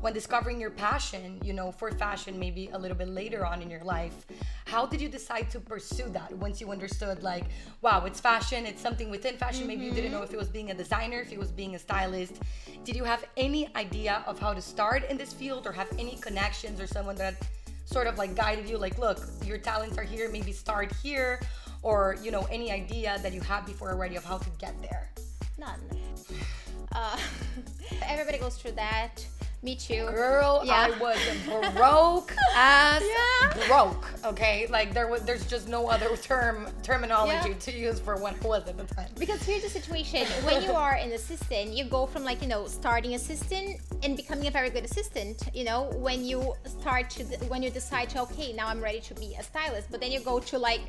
when discovering your passion, you know, for fashion, maybe a little bit later on in your life, how did you decide to pursue that once you understood, like, wow, it's fashion, it's something within fashion. Maybe you didn't know if it was being a designer, if it was being a stylist. Did you have any idea of how to start in this field or have any connections or someone that sort of like guided you, like, look, your talents are here, maybe start here? Or, you know, any idea that you had before already of how to get there? None. Uh, everybody goes through that. Me too. Girl, Yeah. I was broke as Yeah. broke. Okay, like there was, there's just no other term terminology Yeah. to use for what I was at the time. Because here's the situation: when you are an assistant, you go from like you know starting assistant and becoming a very good assistant. You know, when you start to when you decide to okay, now I'm ready to be a stylist, but then you go to like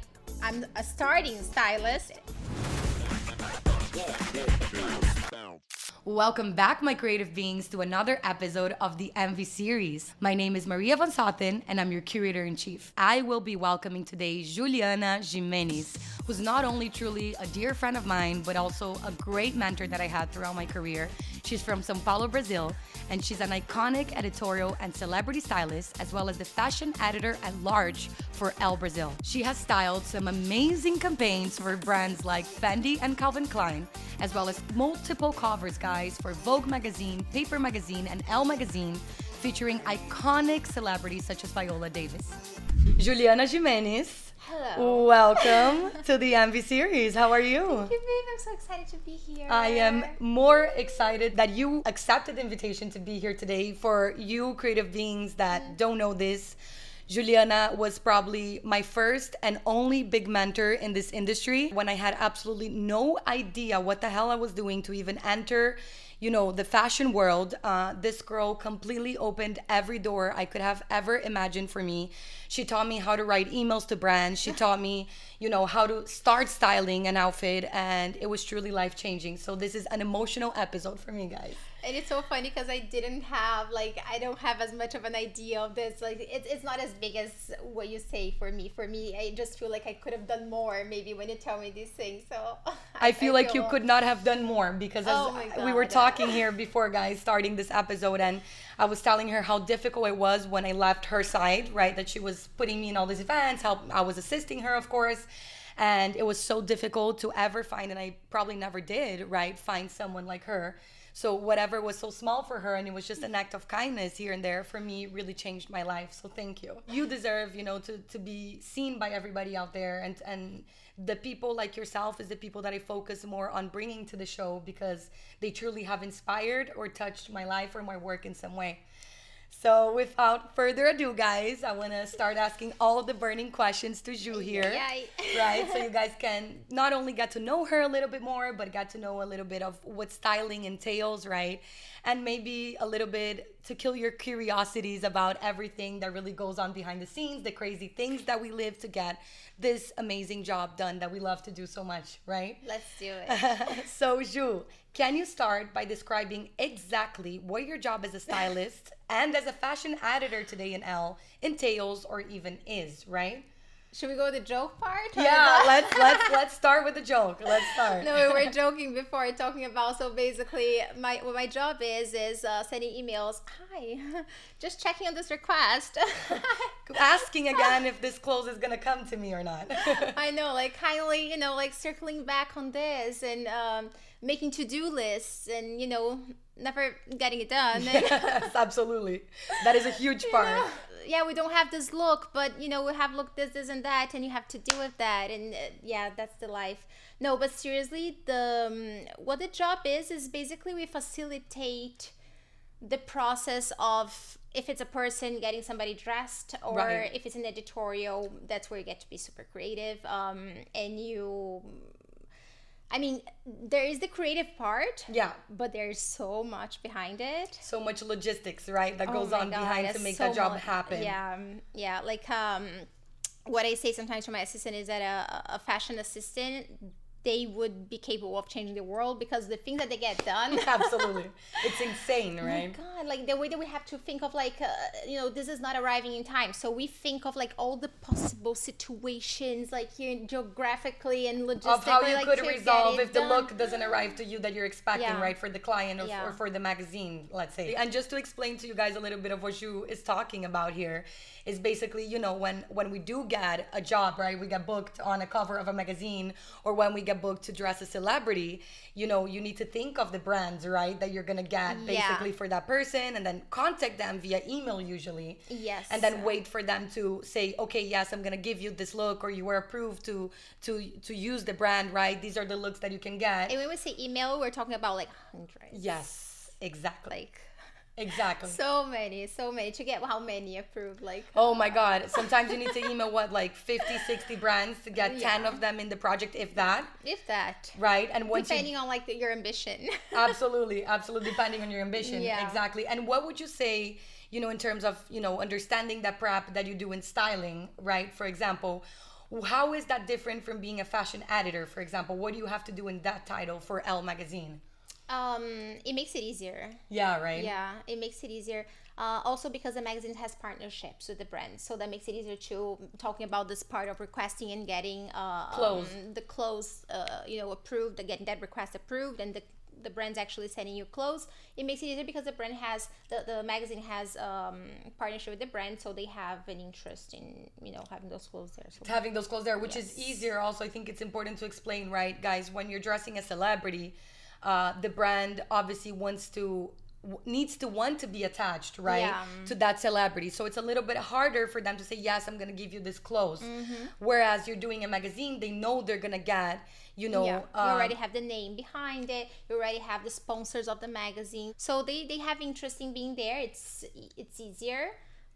I'm a starting stylist. Welcome back, my creative beings, to another episode of the Envy series. My name is Maria Van Saten, and I'm your curator in chief. I will be welcoming today Juliana Gimenez, who's not only truly a dear friend of mine, but also a great mentor that I had throughout my career. She's from Sao Paulo, Brazil, and she's an iconic editorial and celebrity stylist, as well as the fashion editor at large for Elle Brazil. She has styled some amazing campaigns for brands like Fendi and Calvin Klein, as well as multiple covers, guys, for Vogue magazine, Paper magazine, and Elle magazine, featuring iconic celebrities such as Viola Davis. Juliana Gimenez. Hello. Welcome to the Envy series. How are you? Thank you, babe. I'm so excited to be here. I am more excited that you accepted the invitation to be here today. For you creative beings that mm. don't know this, Juliana was probably my first and only big mentor in this industry when I had absolutely no idea what the hell I was doing to even enter you know the fashion world. Uh, this girl completely opened every door i could have ever imagined for me. She taught me how to write emails to brands. She taught me you know how to start styling an outfit and it was truly life changing so this is an emotional episode for me guys And it's so funny because I didn't have like I don't have as much of an idea of this. Like it's it's not as big as what you say for me. For me, I just feel like I could have done more maybe when you tell me these things. So I feel like you could not have done more because as Oh my we were talking here before, guys, starting this episode, and I was telling her how difficult it was when I left her side, right? That she was putting me in all these events, help I was assisting her, of course. And it was so difficult to ever find, and I probably never did, right? Find someone like her. So whatever was so small for her, and it was just an act of kindness here and there for me, really changed my life. So thank you. You deserve, you know, to to be seen by everybody out there, and and the people like yourself is the people that I focus more on bringing to the show because they truly have inspired or touched my life or my work in some way. So without further ado, guys, I want to start asking all the burning questions to Ju here. Right? So you guys can not only get to know her a little bit more, but get to know a little bit of what styling entails, right? And maybe a little bit to kill your curiosities about everything that really goes on behind the scenes, the crazy things that we live to get this amazing job done that we love to do so much, right? Let's do it. so, Ju, can you start by describing exactly what your job as a stylist and as a fashion editor today in Elle entails or even is, right? Should we go with the joke part? Yeah, let's let's let's start with the joke. Let's start. no, we were joking before talking about. So basically, my what my job is is uh, sending emails. Hi, just checking on this request. Asking again if this clothes is gonna come to me or not. I know, like kindly, you know, like circling back on this and um, making to do lists and you know never getting it done. yes, absolutely. That is a huge part. yeah, we don't have this look, but you know, we have look this, this, and that, and you have to deal with that, and uh, yeah, that's the life. No, but seriously, the um, what the job is is basically we facilitate the process of if it's a person getting somebody dressed or Right. if it's an editorial that's where you get to be super creative um, and you i mean there is the creative part Yeah. but there's so much behind it So much logistics, right? That Oh goes on God, behind to make so that job much- happen. Yeah, um, yeah. Like um, what I say sometimes to my assistant is that a, a fashion assistant they would be capable of changing the world because the things that they get done Absolutely. It's insane, Oh right? my god like the way that we have to think of like uh, you know this is not arriving in time so we think of like all the possible situations like here geographically and logistically of how you like, could resolve if the look doesn't arrive to you that you're expecting, Yeah. right, for the client or, Yeah. or for the magazine, let's say. And just to explain to you guys a little bit of what you is talking about here is basically, you know, when when we do get a job, right, we get booked on a cover of a magazine or when we get booked to dress a celebrity, you know, you need to think of the brands, right, that you're gonna get Yeah. basically for that person and then contact them via email usually. Yes. And then wait for them to say, okay, yes, I'm gonna give you this look, or you were approved to to to use the brand, right? These are the looks that you can get. and when we say email we're talking about like hundreds Yes, exactly, like exactly. so many so many to get how many approved like Oh my uh, God. Sometimes you need to email what, like 50, 60 brands to get 10 of them in the project, if that, if that right? And once depending you. on like the, your ambition Absolutely, absolutely, depending on your ambition. Yeah. Exactly. And what would you say, you know, in terms of, you know, understanding that prep that you do in styling, right? For example, how is that different from being a fashion editor, for example? What do you have to do in that title for Elle magazine? Um it makes it easier Yeah, right? Yeah, it makes it easier. Uh, also because the magazine has partnerships with the brands, so that makes it easier to talking about this part of requesting and getting uh, Clothes. um, the clothes, uh, you know, approved, getting that request approved, and the the brand's actually sending you clothes. It makes it easier because the brand has the, the magazine has um, partnership with the brand, so they have an interest in you know having those clothes there. So having those clothes there, which is easier. Also, I think it's important to explain, right, guys? When you're dressing a celebrity, uh, the brand obviously wants to needs to want to be attached, right, Yeah. to that celebrity. So it's a little bit harder for them to say, "Yes, I'm gonna give you this clothes." Mm-hmm. Whereas you're doing a magazine, they know they're gonna get, you know, yeah, you um, already have the name behind it. You already have the sponsors of the magazine, so they they have interest in being there. It's it's easier.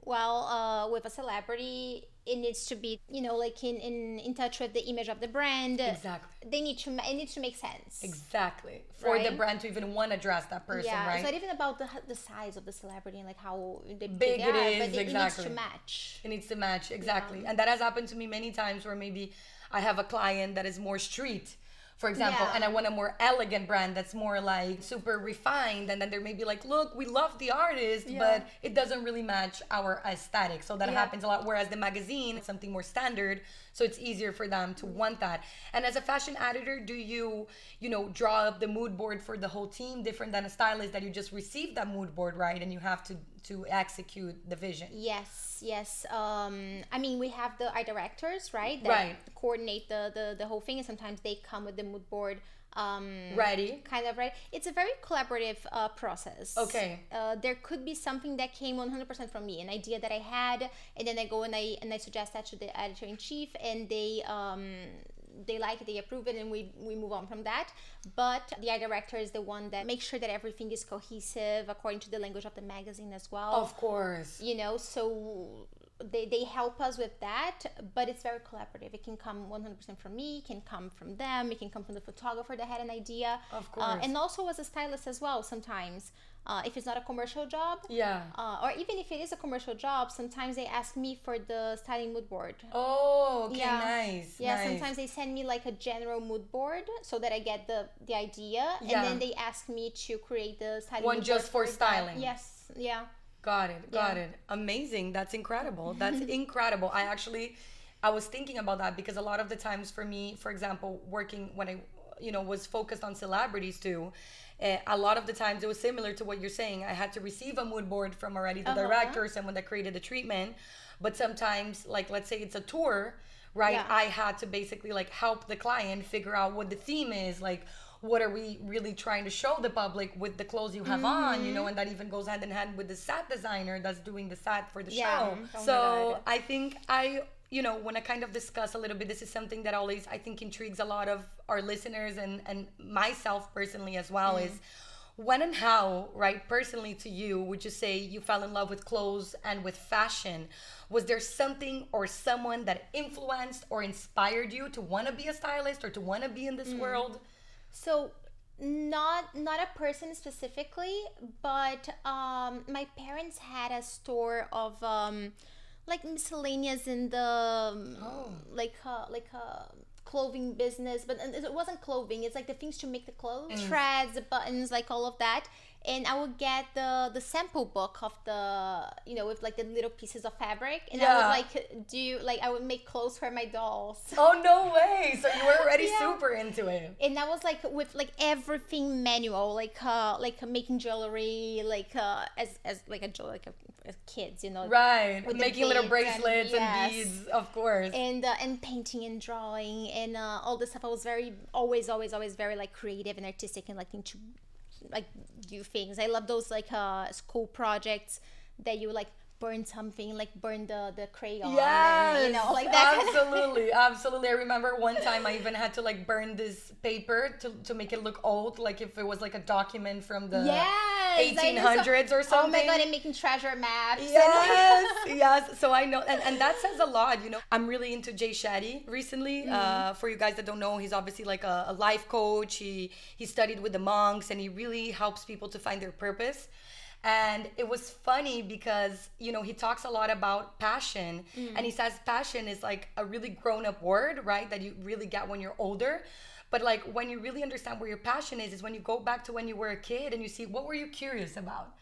While uh, with a celebrity, it needs to be you know like in in, in touch with the image of the brand. Exactly. They need to it needs to make sense. exactly for the brand to even want to dress that person, yeah, right? it's not even about the the size of the celebrity and like how they, Big they it are, is, but it, it needs to match. It needs to match exactly, and that has happened to me many times. Where maybe I have a client that is more street, for example, Yeah. and I want a more elegant brand that's more like super refined, and then there may be like, look, we love the artist, Yeah. but it doesn't really match our aesthetic. So that Yeah. happens a lot. Whereas the magazine something more standard, so it's easier for them to want that. And as a fashion editor, do you, you know, draw up the mood board for the whole team, different than a stylist that you just receive that mood board, right, and you have to to execute the vision. Yes, yes. Um, I mean, we have the art directors, right? That Right. Coordinate the, the the whole thing, and sometimes they come with the mood board. Um, Ready? Kind of right. It's a very collaborative uh, process. Okay. Uh, there could be something that came 100% from me, an idea that I had, and then I go and I and I suggest that to the editor in chief, and they um, they like it, they approve it, and we we move on from that. But the art director is the one that makes sure that everything is cohesive according to the language of the magazine as well Of course. you know so they, they help us with that but it's very collaborative it can come 100% from me it can come from them it can come from the photographer that had an idea Of uh, course. and also as a stylist as well sometimes uh, if it's not a commercial job Yeah. uh, or even if it is a commercial job sometimes they ask me for the styling mood board Oh, okay, Yeah. nice. yeah, nice. sometimes they send me like a general mood board so that I get the the idea, Yeah. and then they ask me to create the styling One just for that. styling. Yes, yeah. Got it. Got Yeah. it. Amazing. That's incredible. That's incredible. I actually, I was thinking about that because a lot of the times for me, for example, working when I, you know, was focused on celebrities too. Uh, a lot of the times it was similar to what you're saying. I had to receive a mood board from already the Uh-huh. director, someone that created the treatment. But sometimes, like let's say it's a tour, right? Yeah. I had to basically like help the client figure out what the theme is, like what are we really trying to show the public with the clothes you have on, you Mm-hmm. know, and that even goes hand in hand with the set designer that's doing the set for the Yeah. show. Oh so I think I you know, when I kind of discuss a little bit, this is something that always I think intrigues a lot of our listeners and and myself personally as well Mm. is when and how, right, personally to you, would you say you fell in love with clothes and with fashion? Was there something or someone that influenced or inspired you to want to be a stylist or to want to be in this Mm. world? So not not a person specifically, but um, my parents had a store of um, like miscellaneous in the um, Oh. like uh, like uh, clothing business, but it wasn't clothing. It's like the things to make the clothes, Mm. threads, buttons, like all of that. And I would get the the sample book of the you know with like the little pieces of fabric, and I would like do like I would make clothes for my dolls. Oh no way! So you were already Yeah. super into it. and that was like with like everything manual like uh like uh, making jewelry like uh as as like a jew- like a, as kids you know Right, With making little and- bracelets and, yes. beads, of course. and uh, and painting and drawing and uh, all this stuff i was very always always always very like creative and artistic and like into like do things. I love those like uh school projects that you like burn something like burn the the crayon Yes, and, you know like that kind of- absolutely, absolutely. I remember one time I even had to like burn this paper to, to make it look old, like if it was like a document from the yes I know so- 1800s or something. oh my god and making treasure maps Yes, yes. So I know, and, and that says a lot. You know, I'm really into Jay Shetty recently. Mm-hmm. Uh, for you guys that don't know, he's obviously like a, a life coach. He he studied with the monks, and he really helps people to find their purpose. And it was funny because you know he talks a lot about passion, Mm. and he says passion is like a really grown up word, right? That you really get when you're older. But like when you really understand where your passion is, is when you go back to when you were a kid and you see what were you curious about.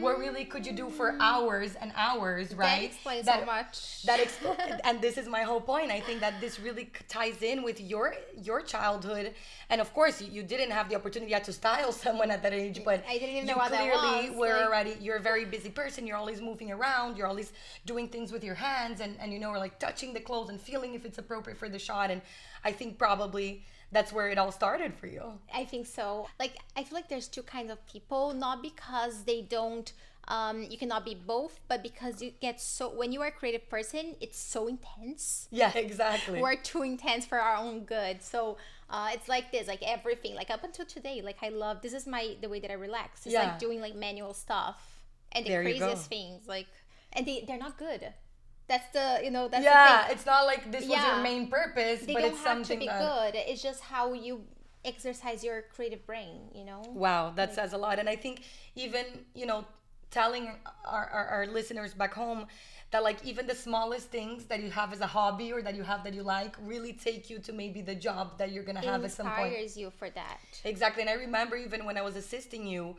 What mm. really could you do for hours and hours, right? that explains so much. that exp- and this is my whole point. I think that this really ties in with your your childhood. And of course you, you didn't have the opportunity yet to style someone at that age but I didn't even you know what that clearly was, were like- already you're a very busy person. You're always moving around. You're always doing things with your hands and and you know are like touching the clothes and feeling if it's appropriate for the shot. And i think probably that's where it all started for you I think so. Like I feel like there's two kinds of people, not because they don't um you cannot be both, but because you get so when you are a creative person, it's so intense. yeah exactly We're too intense for our own good. So uh, it's like this, like everything, like up until today, like I love this is my the way that I relax. It's Yeah. like doing like manual stuff and the There craziest things, like and they they're not good. That's the you know that's yeah the thing. it's not like this was your main purpose They but it's have to something be that good. It's just how you exercise your creative brain. You know. Wow, that says a lot. And I think even, you know, telling our, our, our listeners back home that like even the smallest things that you have as a hobby or that you have that you like really take you to maybe the job that you're gonna have at some point. inspires you for that. Exactly. And I remember even when I was assisting you,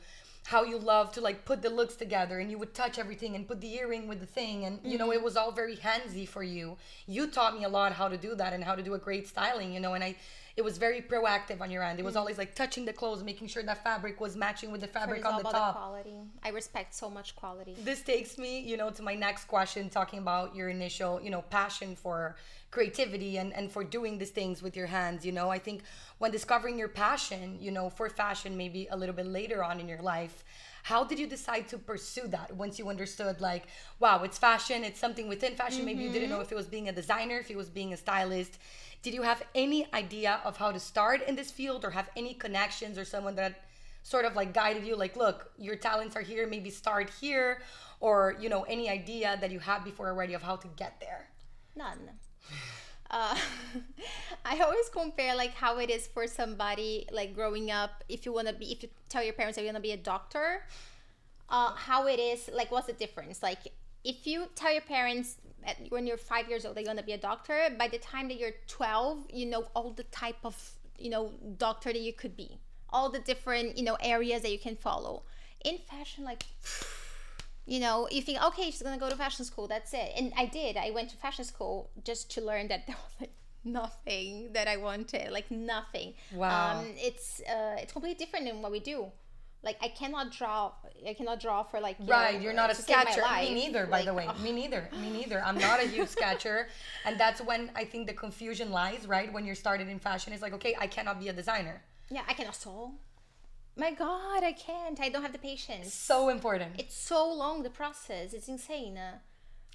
how you love to like put the looks together and you would touch everything and put the earring with the thing and you know it mm-hmm. was all very handsy for you. You taught me a lot how to do that and how to do a great styling, you know, and I it was very proactive on your end. It was mm-hmm. always like touching the clothes, making sure that fabric was matching with the fabric on the top. the quality. I respect so much quality. This takes me, you know, to my next question talking about your initial, you know, passion for creativity and, and for doing these things with your hands. You know, I think when discovering your passion, you know, for fashion maybe a little bit later on in your life, how did you decide to pursue that once you understood like, wow, it's fashion, it's something within fashion. Maybe you didn't know mm-hmm. if it was being a designer, if it was being a stylist. Did you have any idea of how to start in this field or have any connections or someone that sort of like guided you like look your talents are here maybe start here or you know any idea that you had before already of how to get there None. Uh, I always compare like how it is for somebody like growing up. If you want to be, if you tell your parents that you're gonna be a doctor, uh, how it is like what's the difference? Like if you tell your parents at, when you're five years old that you're gonna be a doctor, by the time that you're 12, you know all the type of you know doctor that you could be, all the different you know areas that you can follow. In fashion, like you know, you think, okay, she's gonna go to fashion school. That's it. And I did. I went to fashion school just to learn that there was like nothing that I wanted, like nothing. Wow. Um, it's uh, it's completely different than what we do. Like I cannot draw. I cannot draw for like you right know, you're not a sketcher me neither by the way ugh. me neither me neither i'm not a huge sketcher and that's when i think the confusion lies right when you're started in fashion it's like okay i cannot be a designer Yeah, I cannot sew. My God, I can't. I don't have the patience. so important It's so long the process. It's insane. Uh,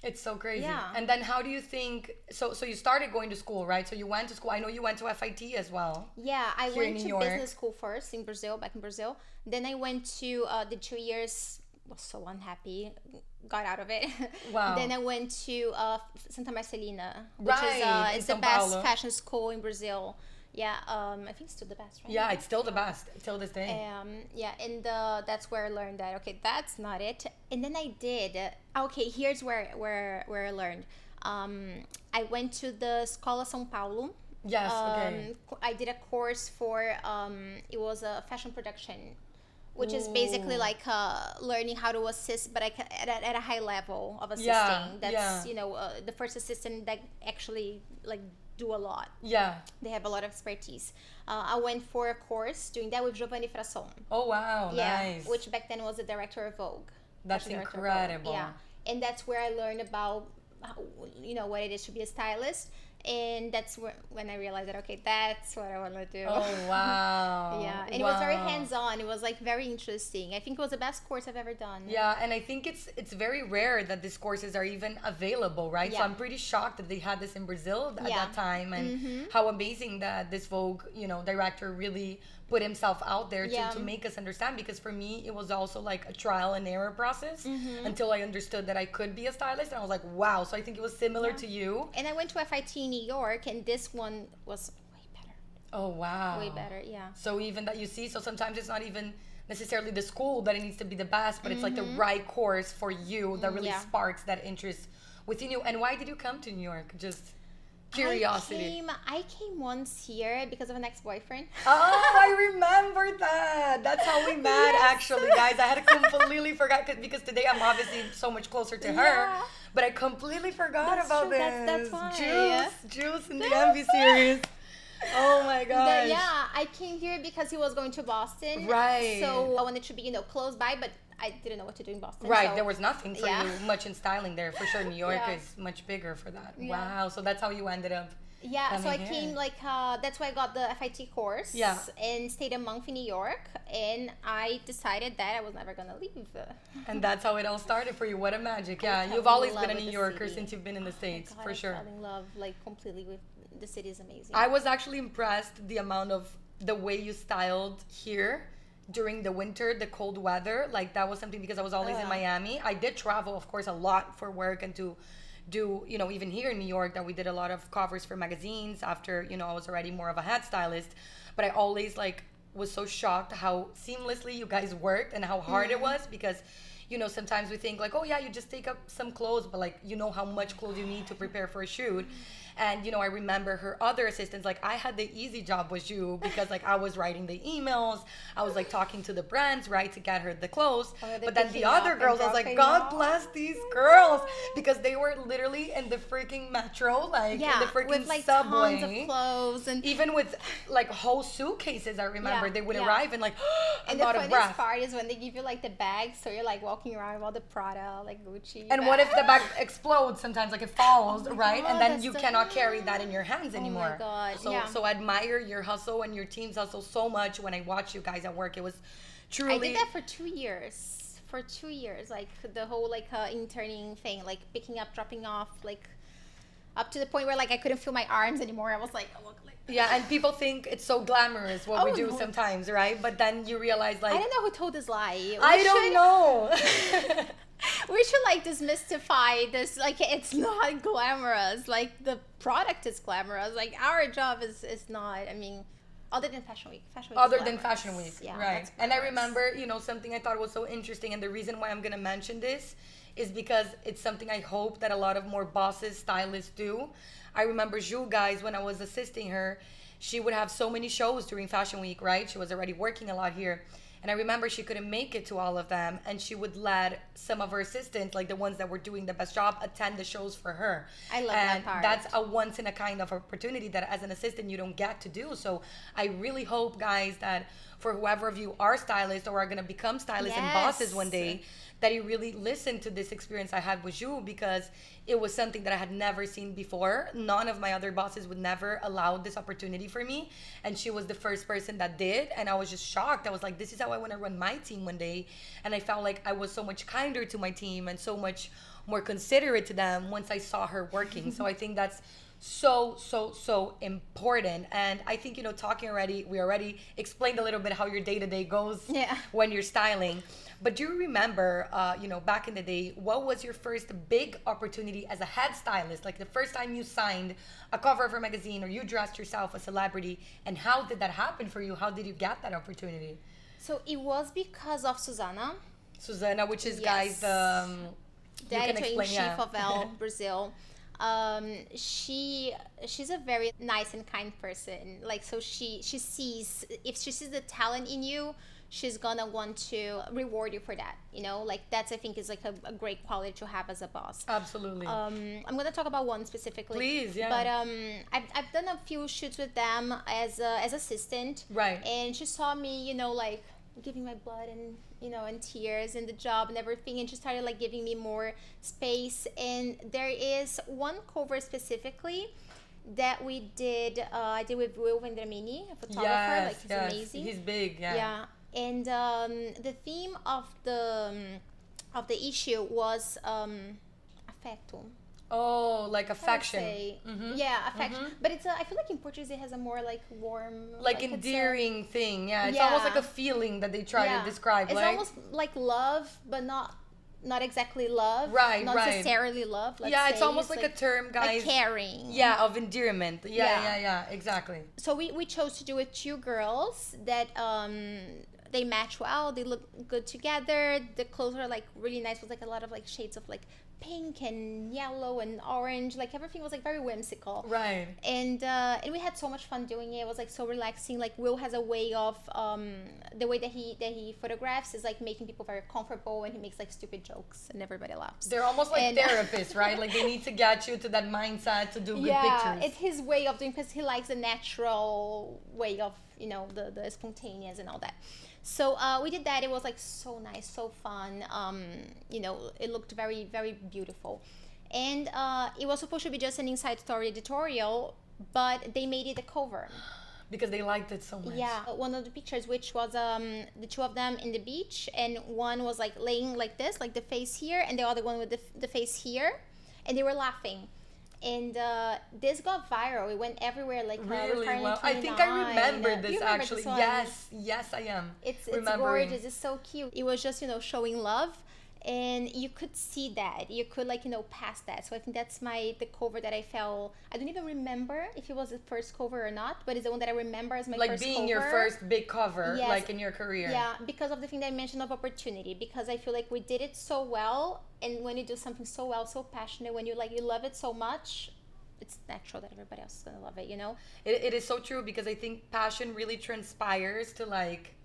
It's so crazy. Yeah. And then how do you think so so you started going to school, right? So you went to school. I know you went to FIT as well. Yeah, I went to business school first in Brazil, back in Brazil. Then I went to uh, the two years. Was so unhappy, got out of it. Wow. then I went to uh, Santa Marcelina, which Right, is uh, it's the best fashion school in Brazil. Yeah, um, I think it's still the best, right? Yeah, it's still the best till this day. Um, yeah, and uh, that's where I learned that okay, that's not it. And then I did. uh, Okay, here's where where where I learned. Um, I went to the Escola São Paulo, Yes, Um, okay. I did a course for um, it was a fashion production, which is basically like uh, learning how to assist, but I at, a- at a high level of assisting. Yeah, That's yeah. you know uh, the first assistant that actually like do a lot. Yeah. They have a lot of expertise. Uh, I went for a course doing that with Giovanni Frasson. Oh wow, yeah, nice. which back then was the director of Vogue. That's of Vogue. incredible. Yeah, and that's where I learned about how, you know what it is to be a stylist, and that's where, when I realized that okay, that's what I want to do. Oh wow. yeah, and it was very hands-on. It was like very interesting. I think it was the best course I've ever done. Yeah, and I think it's it's very rare that these courses are even available, right? Yeah. So I'm pretty shocked that they had this in Brazil at Yeah. that time, and Mhm. how amazing that this Vogue, you know, director really put himself out there to, Yeah. to make us understand. Because for me, it was also like a trial and error process Mm-hmm. until I understood that I could be a stylist, and I was like, wow. So I think it was similar Yeah. to you. And I went to FIT New York, and this one was way better. Oh wow. Way better. Yeah. So even that you see, so sometimes it's not even necessarily the school that it needs to be the best, but it's like the right course for you that really Mm-hmm. yeah. sparks that interest within you. And why did you come to New York? Just curiosity. I came, I came once here because of an ex-boyfriend. Oh, I remember that. That's how we met, Yes. actually, guys. I had completely forgot because today I'm obviously so much closer to her, Yeah. but I completely forgot That's about true, this. that's- that's why. Juice, Juice in the Envy series. Oh my gosh. Yeah, I came here because he was going to Boston. Right. So I wanted to be, you know, close by, but I didn't know what to do in Boston. Right, so- there was nothing for yeah. you much in styling there for sure. New York Yeah. is much bigger for that. Yeah. Wow, so that's how you ended up. Yeah, so I coming came like uh, that's why I got the FIT course. Yeah. And stayed a month in New York, and I decided that I was never gonna leave. And that's how it all started for you. What a magic. Yeah, you've always been a New Yorker since you've been in the States, Oh God, for I sure. fell in love like completely with the city is amazing. I was actually impressed the amount of the way you styled here during the winter, the cold weather. Like that was something because I was always in Uh. Miami. I did travel, of course, a lot for work and to do, you know, even here in New York that we did a lot of covers for magazines after, you know, I was already more of a head stylist. But I always like was so shocked how seamlessly you guys worked and how hard it was because you know sometimes we think like oh yeah you just take up some clothes but like you know how much clothes you need to prepare for a shoot and you know i remember her other assistants like i had the easy job with you because like i was writing the emails i was like talking to the brands right to get her the clothes Oh, but then the other girls i was like god off. bless these girls because they were literally in the freaking metro like yeah, in the freaking with like subway tons of clothes and even with like whole suitcases i remember Yeah, they would yeah. arrive and like a And the funniest part is when they give you like the bags, so you're like walking around with all the Prada, like Gucci. And what if the bag explodes sometimes, like it falls, Oh right? God, and then you the- cannot carry that in your hands Oh my anymore. God, So yeah. so I admire your hustle and your team's hustle so much when I watch you guys at work. It was truly I did that for two years. For two years, like the whole like uh, interning thing, like picking up, dropping off, like up to the point where like I couldn't feel my arms anymore. I was like, oh, like Yeah, and people think it's so glamorous what we Oh, do no. sometimes, right? But then you realize like I don't know who told this lie. We I don't know. we should like demystify this like it's not glamorous like the product is glamorous like our job is is not i mean other than fashion week fashion week other than fashion week yeah right and i remember you know something i thought was so interesting and the reason why i'm going to mention this is because it's something i hope that a lot of more bosses stylists do i remember Jules guys when i was assisting her she would have so many shows during fashion week right she was already working a lot here and I remember she couldn't make it to all of them, and she would let some of her assistants, like the ones that were doing the best job, attend the shows for her. I love that part. That's a once in a kind of opportunity that as an assistant you don't get to do. So I really hope, guys, that for whoever of you are stylists or are gonna become stylists and bosses one day, that he really listened to this experience I had with you because it was something that I had never seen before. None of my other bosses would never allow this opportunity for me. And she was the first person that did. And I was just shocked. I was like, this is how I want to run my team one day. And I felt like I was so much kinder to my team and so much more considerate to them once I saw her working. so I think that's so so so important and i think you know talking already we already explained a little bit how your day-to-day goes Yeah. when you're styling but do you remember uh, you know back in the day what was your first big opportunity as a head stylist like the first time you signed a cover of a magazine or you dressed yourself a celebrity and how did that happen for you how did you get that opportunity so it was because of susanna susanna which is Yes. guys the um, the can editor in chief yeah. of Elle Brazil. um, she she's a very nice and kind person. Like so, she she sees if she sees the talent in you, she's gonna want to reward you for that. You know, like that's I think is like a, a great quality to have as a boss. Absolutely. Um, I'm gonna talk about one specifically. Please, yeah. But um, I've, I've done a few shoots with them as a, as assistant. Right. And she saw me, you know, like giving my blood and you know and tears and the job and everything, and she started like giving me more space. And there is one cover specifically that we did. Uh, I did with Will Vendramini, a photographer. yes, like he's yes. amazing. He's big, yeah. Yeah, and um, the theme of the um, of the issue was um, affecto. Oh, like How do I affection. Mhm. Yeah, affection. But it's a, I feel like in Portuguese it has a more like warm, Like, it's a- endearing thing, yeah. It's almost like a feeling that they try yeah. to describe, It's like almost like love, but not not exactly love. Right, Not right. necessarily love. Yeah, it's say. almost like, a term, like guys. caring. yeah, of endearment. Yeah, yeah, Yeah. yeah, exactly. so we, we chose to do with two girls that um they match well they look good together the clothes are like really nice with like a lot of like shades of like pink and yellow and orange like everything was like very whimsical Right. and uh, and we had so much fun doing it. It was like so relaxing. Like Will has a way of um, the way that he that he photographs is like making people very comfortable, and he makes like stupid jokes, and everybody laughs. They're almost like And- therapists, right? Like they need to get you to that mindset to do good yeah, pictures. it's his way of doing because he likes the natural way of you know the the spontaneous and all that. So uh, we did that. It was like so nice, so fun. Um, you know, it looked very very beautiful, and uh, it was supposed to be just an inside story editorial, but they made it a cover. because they liked it so much. Yeah, one of the pictures, which was um the two of them in the beach, and one was like laying like this, like the face here, and the other one with the, the face here, and they were laughing. And uh, this got viral. It went everywhere. Like uh, Really well. I think I remember this remember actually. this yes, yes, I am. It's it's gorgeous. It's so cute. It was just you know showing love, and you could see that. You could like you know pass that. So I think that's my the cover that I felt. I don't even remember if it was the first cover or not, but it's the one that I remember as my Like first being your first big cover, Yes. like in your career. Yeah, because of the thing that I mentioned of opportunity. Because I feel like we did it so well, and when you do something so well, so passionate, when you like you love it so much, it's natural that everybody else is gonna love it. You know? It, it is so true because I think passion really transpires to like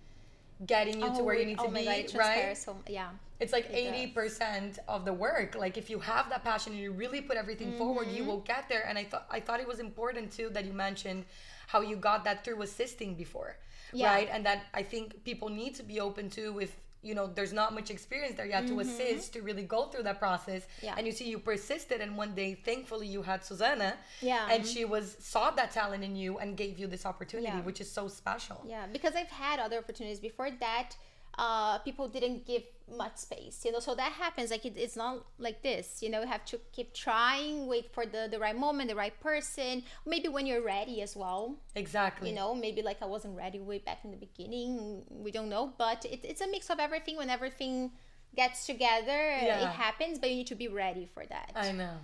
getting you to where you need oh to be, God, right? So yeah. It's like eighty percent of the work. Like if you have that passion and you really put everything forward, Mm-hmm. you will get there. And I thought I thought it was important too that you mentioned how you got that through assisting before, Yeah. right? And that I think people need to be open to if you know there's not much experience there yet to assist to really go through that process. Mm-hmm. Yeah. And you see you persisted, and one day, thankfully, you had Susanna, Yeah. and she was saw that talent in you and gave you this opportunity, Yeah. which is so special. Yeah, because I've had other opportunities before that. Uh, people didn't give much space, you know. So that happens. Like it, it's not like this, you know. You have to keep trying, wait for the the right moment, the right person. Maybe when you're ready as well. Exactly. you know maybe like i wasn't ready way back in the beginning we don't know but it, it's a mix of everything when everything gets together Yeah. it happens but you need to be ready for that I know.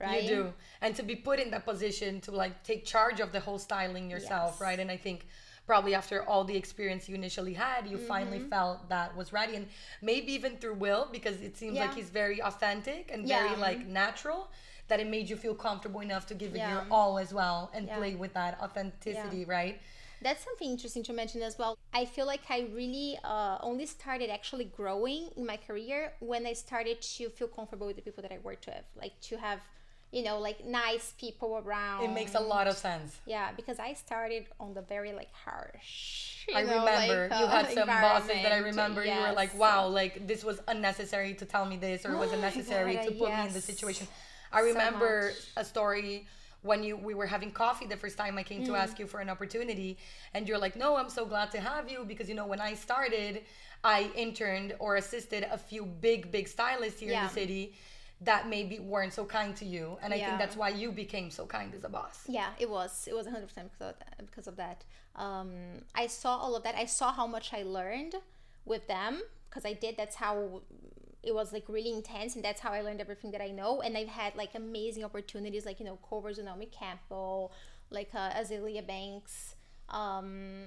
right You do. And to be put in that position to like take charge of the whole styling yourself, Yes. right? And I think probably after all the experience you initially had, you finally Mm-hmm. felt that was ready. And maybe even through Will, because it seems like he's very authentic and Yeah. very like natural, that it made you feel comfortable enough to give it your all as well and Yeah. play with that authenticity, right? that's something interesting to mention as well i feel like i really uh, only started actually growing in my career when i started to feel comfortable with the people that i worked with like to have you know like nice people around It makes a lot of sense. yeah because i started on the very like harsh I know, remember like, you uh, had some bosses that I remember you were like, wow, like this was unnecessary to tell me this or it was unnecessary God, to put me in this yes. situation. I remember much. a story when you we were having coffee the first time I came Mm. to ask you for an opportunity and you're like, "No, I'm so glad to have you because you know when I started, I interned or assisted a few big big stylists here in the city that maybe weren't so kind to you and I think that's why you became so kind as a boss." Yeah, it was. It was 100% because of that. Because of that. Um, I saw all of that. I saw how much I learned with them because I did. That's how it was like really intense, and that's how I learned everything that I know. And I've had like amazing opportunities, like you know, covers with Naomi Campbell, like uh, Azealia Banks. Um,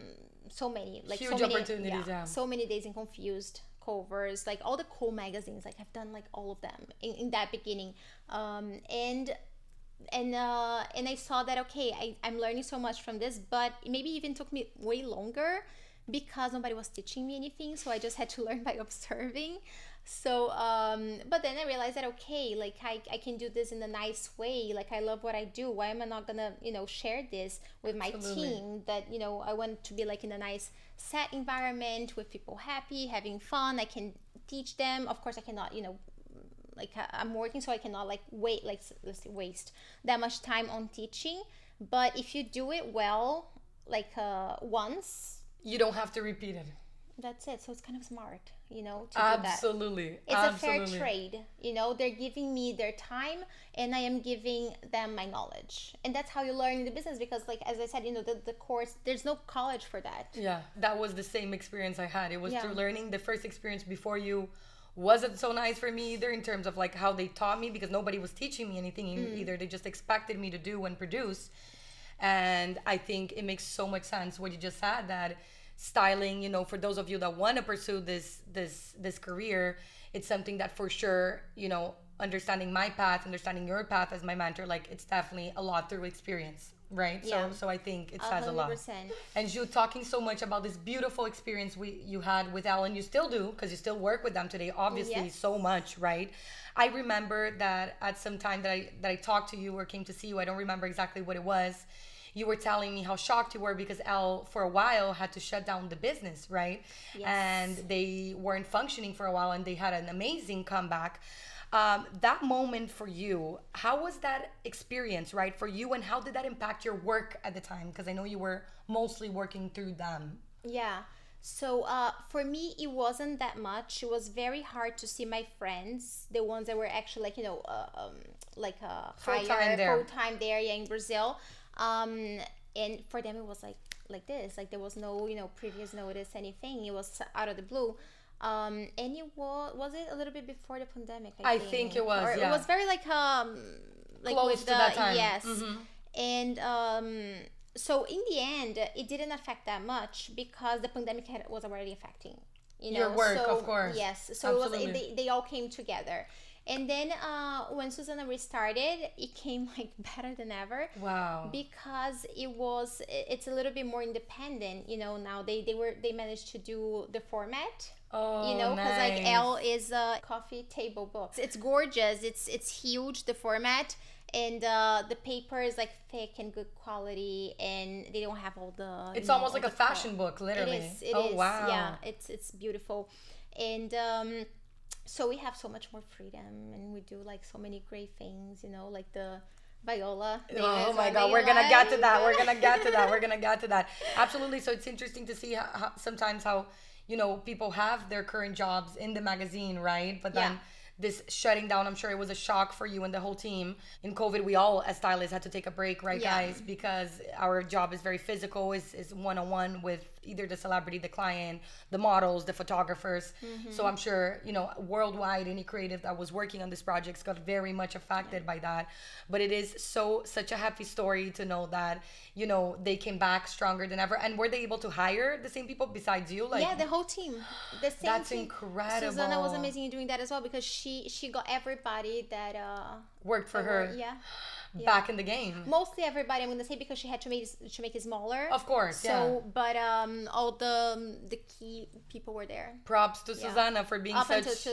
so many, like Huge so many, opportunities, yeah. So many days in Confused covers, like all the cool magazines. Like I've done like all of them in, in that beginning, um, and and uh, and I saw that okay, I, I'm learning so much from this, but maybe even took me way longer because nobody was teaching me anything. So I just had to learn by observing. So, um, but then I realized that okay, like I, I can do this in a nice way. Like I love what I do. Why am I not gonna, you know, share this with my Absolutely. team? That you know, I want to be like in a nice set environment with people happy, having fun. I can teach them. Of course, I cannot, you know, like I'm working, so I cannot like wait, like let's say waste that much time on teaching. But if you do it well, like uh, once, You don't have to repeat it. That's it. So it's kind of smart, you know, to do that. Absolutely. It's Absolutely. a fair trade. You know, they're giving me their time and I am giving them my knowledge. And that's how you learn in the business because like as I said, you know, the, the course there's no college for that. Yeah, that was the same experience I had. It was Yeah. through learning. The first experience before you wasn't so nice for me either in terms of like how they taught me because nobody was teaching me anything Mm. either. They just expected me to do and produce. And I think it makes so much sense what you just said that styling, you know, for those of you that want to pursue this this this career, it's something that for sure, you know, understanding my path, understanding your path as my mentor, like it's definitely a lot through experience, right? Yeah. So so I think it says a lot. 100%. And you talking so much about this beautiful experience we you had with Ellen, you still do because you still work with them today, obviously Yes. so much, right? I remember that at some time that I that I talked to you or came to see you, I don't remember exactly what it was. You were telling me how shocked you were because Elle for a while had to shut down the business, right? Yes. And they weren't functioning for a while and they had an amazing comeback. Um, that moment for you, how was that experience, right, for you, and how did that impact your work at the time? Because I know you were mostly working through them. Yeah. So uh, for me, it wasn't that much. It was very hard to see my friends, the ones that were actually like you know, uh, um, like uh, Full-time there. full time there, yeah, in Brazil. Um, and for them, it was like like this. Like there was no you know previous notice anything. It was out of the blue. Um, and it was was it a little bit before the pandemic? I, I think it was, Or yeah. It was very like um like Close with to the that time. yes Mhm. and um, so in the end it didn't affect that much because the pandemic had, was already affecting you know Your work, so, of course. yes so it was, Absolutely. they, they all came together and then uh, when susanna restarted it came like better than ever. Wow. because it was it's a little bit more independent you know now they they were they managed to do the format Oh, you know because like Elle is a coffee table book. It's gorgeous. It's it's huge the format. And uh, the paper is like thick and good quality and they don't have all the It's you know, almost like a fashion book, literally. it is. It oh is, wow. yeah. It's it's beautiful. And um so we have so much more freedom and we do like so many great things you know like the viola Oh my god, we're gonna get to that. We're gonna get to that. We're gonna get to that. Absolutely. So it's interesting to see how, how sometimes how you know people have their current jobs in the magazine, right? But then Yeah. this shutting down, I'm sure it was a shock for you and the whole team. In COVID, we all as stylists had to take a break, right, Yeah. guys? Because our job is very physical, is is one on one with either the celebrity, the client, the models, the photographers. Mm-hmm. So I'm sure you know worldwide, any creative that was working on this project got very much affected by that. But it is so such a happy story to know that you know they came back stronger than ever. And were they able to hire the same people besides you? Like yeah, the whole team. The same That's team. incredible. Susanna was amazing in doing that as well because she she got everybody that uh worked for her were- yeah back in the game. mostly everybody I'm gonna say because she had to make it, to make it smaller. Of course, So, yeah. but um, all the the key people were there Props to Yeah. Susanna for being up such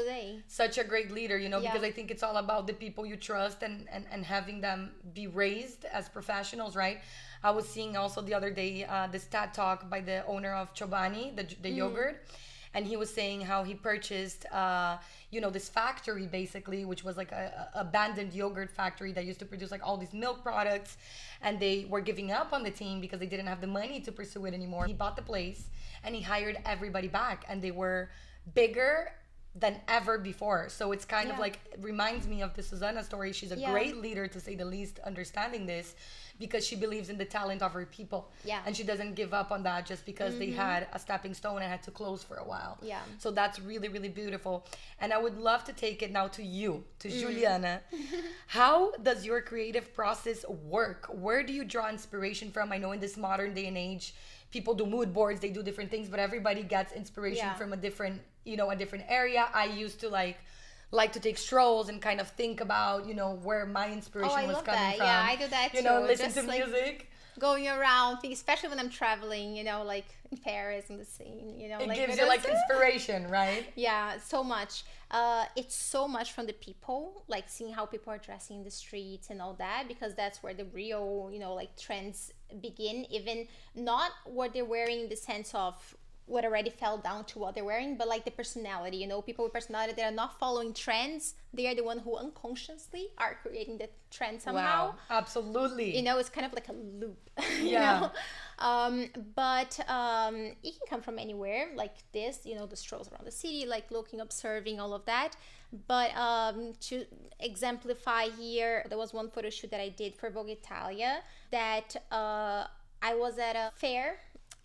such a great leader, you know, Yeah. because I think it's all about the people you trust and, and, and having them be raised as professionals, right? I was seeing also the other day uh, this TED talk by the owner of Chobani, the, the yogurt, and he was saying how he purchased, uh, you know, this factory basically, which was like a, a abandoned yogurt factory that used to produce like all these milk products, and they were giving up on the team because they didn't have the money to pursue it anymore. He bought the place and he hired everybody back, and they were bigger than ever before. So it's kind of like it reminds me of the Susanna story. She's a Yeah. great leader to say the least, understanding this because she believes in the talent of her people. Yeah. And she doesn't give up on that just because they had a stepping stone and had to close for a while. Yeah. So that's really, really beautiful. And I would love to take it now to you, to Mm. Juliana. How does your creative process work? Where do you draw inspiration from? I know in this modern day and age, people do mood boards, they do different things, but everybody gets inspiration Yeah. from a different, you know, a different area. I used to like like to take strolls and kind of think about, you know, where my inspiration Oh, I was love coming that. from. Yeah, I do that You know, listen Just to like- music. going around, especially when I'm traveling, you know, like in Paris and the scene, you know, It like gives you like inspiration, right? Yeah, so much. Uh, it's so much from the people, like seeing how people are dressing in the streets and all that, because that's where the real, you know, like trends begin. Even not what they're wearing in the sense of what already fell down to what they're wearing, but like the personality. You know, people with personality that are not following trends, they are the one who unconsciously are creating the trend somehow Wow, absolutely. you know it's kind of like a loop you Yeah. know um, but um, it can come from anywhere like this you know the strolls around the city like looking observing all of that but um, to exemplify here there was one photo shoot that i did for vogue italia that uh, i was at a fair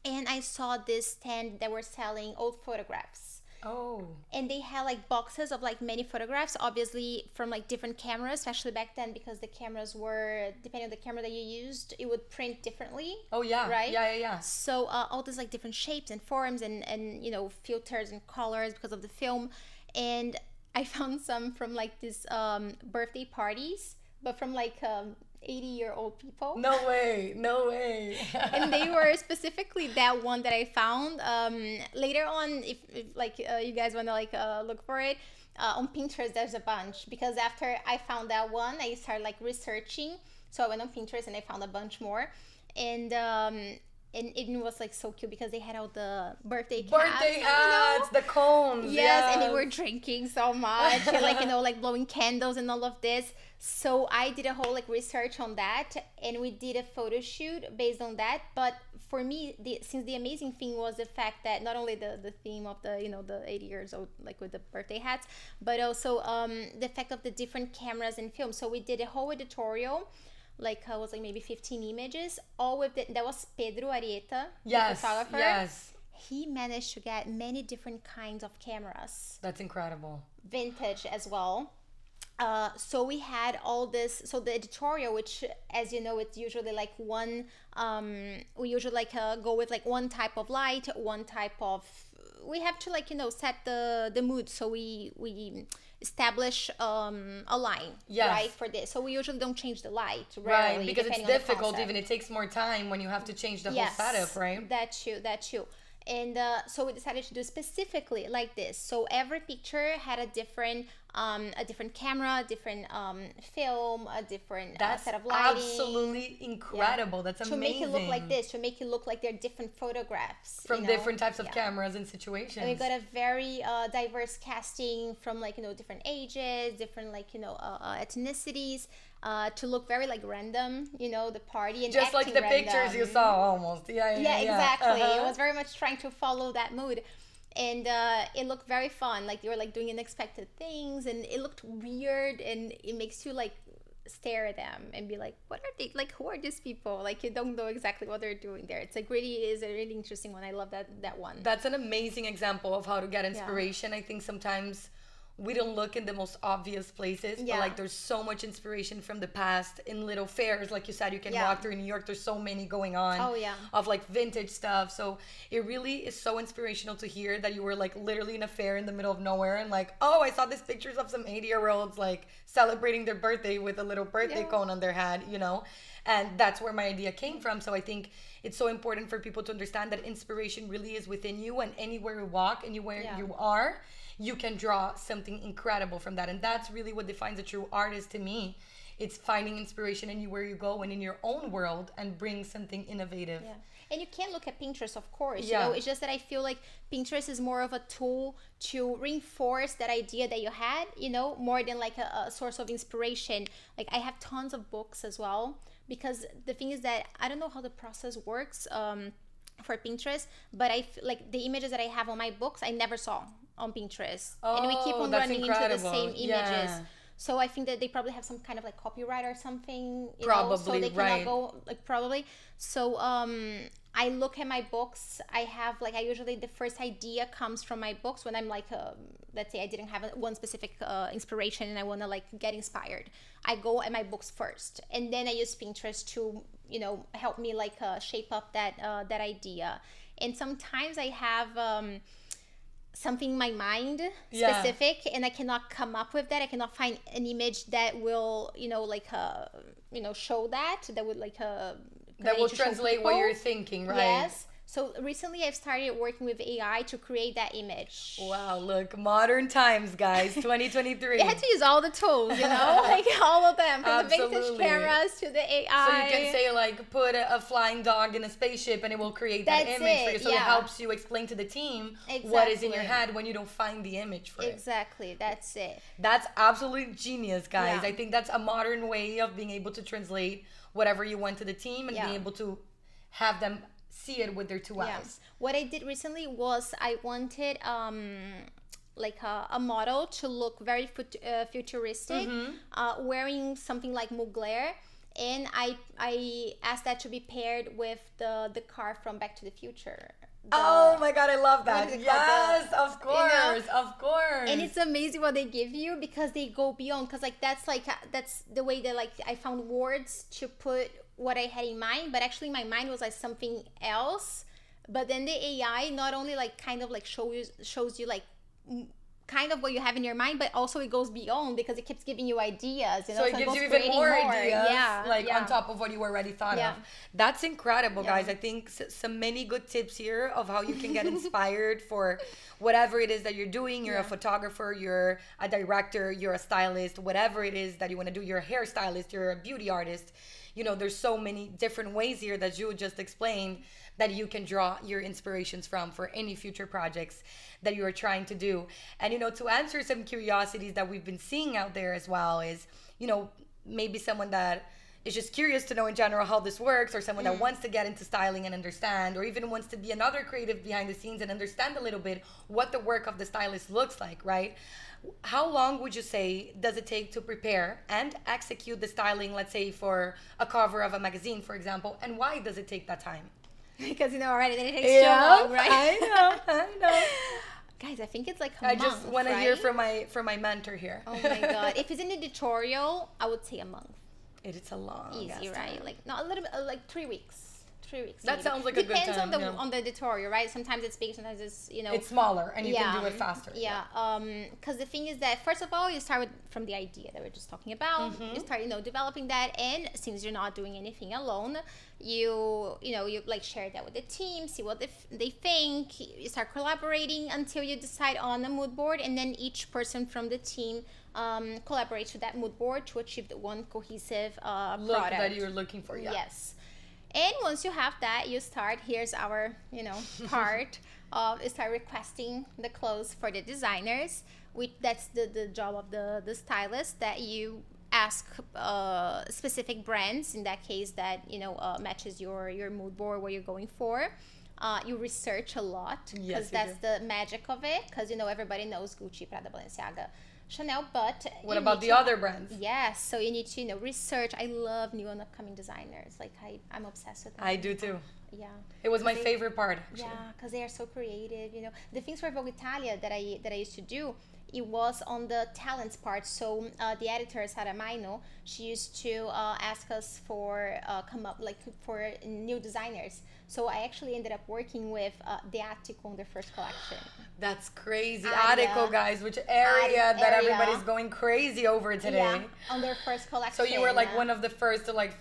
and i saw this stand that were selling old photographs. Oh, and they had like boxes of like many photographs obviously from like different cameras especially back then because the cameras were depending on the camera that you used it would print differently. Oh yeah, Right? Yeah, yeah, yeah. so uh, all these like different shapes and forms and and you know filters and colors because of the film. And i found some from like these um, birthday parties but from like um, 80 year old people No way, no way. and they were specifically that one that I found. Um, later on, if, if like uh, you guys want to like uh, look for it uh, on Pinterest, there's a bunch because after I found that one, I started like researching. So I went on Pinterest and I found a bunch more, and um, and it was like so cute because they had all the birthday caps, Birthday you know? hats, the cones. Yes, and they were drinking so much, and like you know, like blowing candles and all of this. So I did a whole like research on that, and we did a photo shoot based on that. But for me, the since the amazing thing was the fact that not only the the theme of the you know the 80 years old like with the birthday hats, but also um the fact of the different cameras and film. So we did a whole editorial. Like I was like maybe 15 images, all with the, that was Pedro Arieta, the Yes, photographer yes. he managed to get many different kinds of cameras That's incredible. vintage as well uh, so we had all this so the editorial which as you know it's usually like one um, we usually like uh, go with like one type of light one type of we have to like you know set the the mood so we we establish um, a line Yes. right for this so we usually don't change the light Right, because it's depending on the difficult. Even it takes more time when you have to change the whole setup, right? That's too, that too. And uh, so we decided to do specifically like this. So every picture had a different, um, a different camera, a different um, film, a different uh, set of lighting. absolutely incredible. That's amazing. to make it look like this, to make it look like they're different photographs from you know? different types of Yeah. cameras and situations. And we got a very uh, diverse casting from like you know different ages, different like you know uh, uh, ethnicities, uh, to look very like random. You know the party and Just like the pictures you saw, almost. Yeah, yeah, yeah, exactly. Uh-huh. It was very much trying to follow that mood. And uh, it looked very fun. Like they were like doing unexpected things, and it looked weird, and it makes you like stare at them and be like, "What are they? Like, who are these people?" Like you don't know exactly what they're doing there. It's like really is a really interesting one. I love that that one. That's an amazing example of how to get inspiration. I think sometimes we don't look in the most obvious places, but like there's so much inspiration from the past in little fairs. Like you said, you can Yeah. walk through New York. There's so many going on. Oh, yeah. Of like vintage stuff. So it really is so inspirational to hear that you were like literally in a fair in the middle of nowhere and like, oh, I saw these pictures of some 80 year olds like celebrating their birthday with a little birthday Yeah. cone on their head, you know? And that's where my idea came from. So I think it's so important for people to understand that inspiration really is within you and anywhere you walk, anywhere Yeah. you are, you can draw something incredible from that. And that's really what defines a true artist to me. It's finding inspiration anywhere you go and in your own world and bring something innovative. Yeah. And you can look at Pinterest, of course. Yeah. You know, it's just that I feel like Pinterest is more of a tool to reinforce that idea that you had, you know, more than like a, a source of inspiration. Like I have tons of books as well because the thing is that I don't know how the process works um, for Pinterest, but I f- like the images that I have on my books I never saw on Pinterest, and we keep Oh, on running into the same images. Yeah. So I think that they probably have some kind of like copyright or something. You know, so Probably, they cannot right. go like probably. So um, I look at my books. I have like I usually the first idea comes from my books when I'm like um, let's say I didn't have one specific uh, inspiration and I want to like get inspired. I go at my books first, and then I use Pinterest to you know help me like uh, shape up that uh, that idea. And sometimes I have. Um, something in my mind Yeah. specific and i cannot come up with that i cannot find an image that will you know like uh you know show that that would like uh that will translate what you're thinking, right? yes so recently i've started working with ai to create that image Wow, look, modern times, guys, 2023. I had to use all the tools, you know, like all of them, from the vintage cameras to the AI. So you can say like put a, a flying dog in a spaceship and it will create that That's image for it, you. So yeah. it helps you explain to the team what is in your head when you don't find the image for it. exactly, that's it. That's absolute genius, guys. Yeah. I think that's a modern way of being able to translate whatever you want to the team and Yeah. being able to have them see it with their two Yeah. eyes. What I did recently was I wanted um like a, a model to look very fut- uh, futuristic, Mm-hmm. uh, wearing something like Mugler. And I I asked that to be paired with the the car from Back to the Future. The- oh my god, I love that. Yes, The- of course, of course. and it's amazing what they give you because they go beyond because like that's like uh, that's the way that like i found words to put what i had in mind but actually my mind was like something else but then the ai not only like kind of like shows shows you like kind of what you have in your mind but also it goes beyond because it keeps giving you ideas you know so it gives goes you even creating more, ideas, yeah like yeah. on top of what you already thought Yeah. of. That's incredible, Yeah. guys. I think some many good tips here of how you can get inspired for whatever it is that you're doing. You're a photographer, you're a director, you're a stylist, whatever it is that you want to do. You're a hairstylist, you're a beauty artist. You know, there's so many different ways here that you just explained that you can draw your inspirations from for any future projects that you are trying to do. And you know, to answer some curiosities that we've been seeing out there as well is, you know, maybe someone that is just curious to know in general how this works or someone that mm. wants to get into styling and understand or even wants to be another creative behind the scenes and understand a little bit what the work of the stylist looks like, right? How long would you say does it take to prepare and execute the styling, let's say for a cover of a magazine, for example, and why does it take that time? because you know already then it takes so long right I know, I know. guys i think it's like a I just month, want to hear from my from my mentor here. oh my god if it's an editorial i would say a month it is a long easy, right? Like not a little bit, uh, like three weeks. Three weeks. That maybe. sounds like a good Depends on the yeah. on the editorial, right? Sometimes it's big, sometimes it's you know. It's smaller and you can do it faster. Yeah. Um, because the thing is that first of all, you start with from the idea that we're just talking about. Mm-hmm. You start, you know, developing that, and since you're not doing anything alone, you you know you like share that with the team, see what they, f- they think. You start collaborating until you decide on a mood board, and then each person from the team um, collaborates with that mood board to achieve the one cohesive uh, Look product. that you're looking for. Yeah. Yes. And once you have that, you start. Here's our, you know, part of start requesting the clothes for the designers. We that's the the job of the the stylist that you ask uh, specific brands. In that case, that you know uh, matches your your mood board what you're going for. Uh, you research a lot because Yes, that's do. the magic of it. Because you know everybody knows Gucci, Prada, Balenciaga, Chanel, but What about the to- other brands? Yes, so you need to you know research. I love new and upcoming designers. Like I, I'm obsessed with them. I do too. Yeah, It was my They- favorite part. Actually. yeah, because they are so creative. You know, the things for Vogue Italia that I that I used to do, it was on the talents part. So uh, the editor Sara Maino, she used to uh, ask us for uh, come up like for new designers. So I actually ended up working with uh, the Attico on their first collection. That's crazy. Area. Attico, guys, which area that everybody's going crazy over today. Yeah, on their first collection. So you were like one of the first to like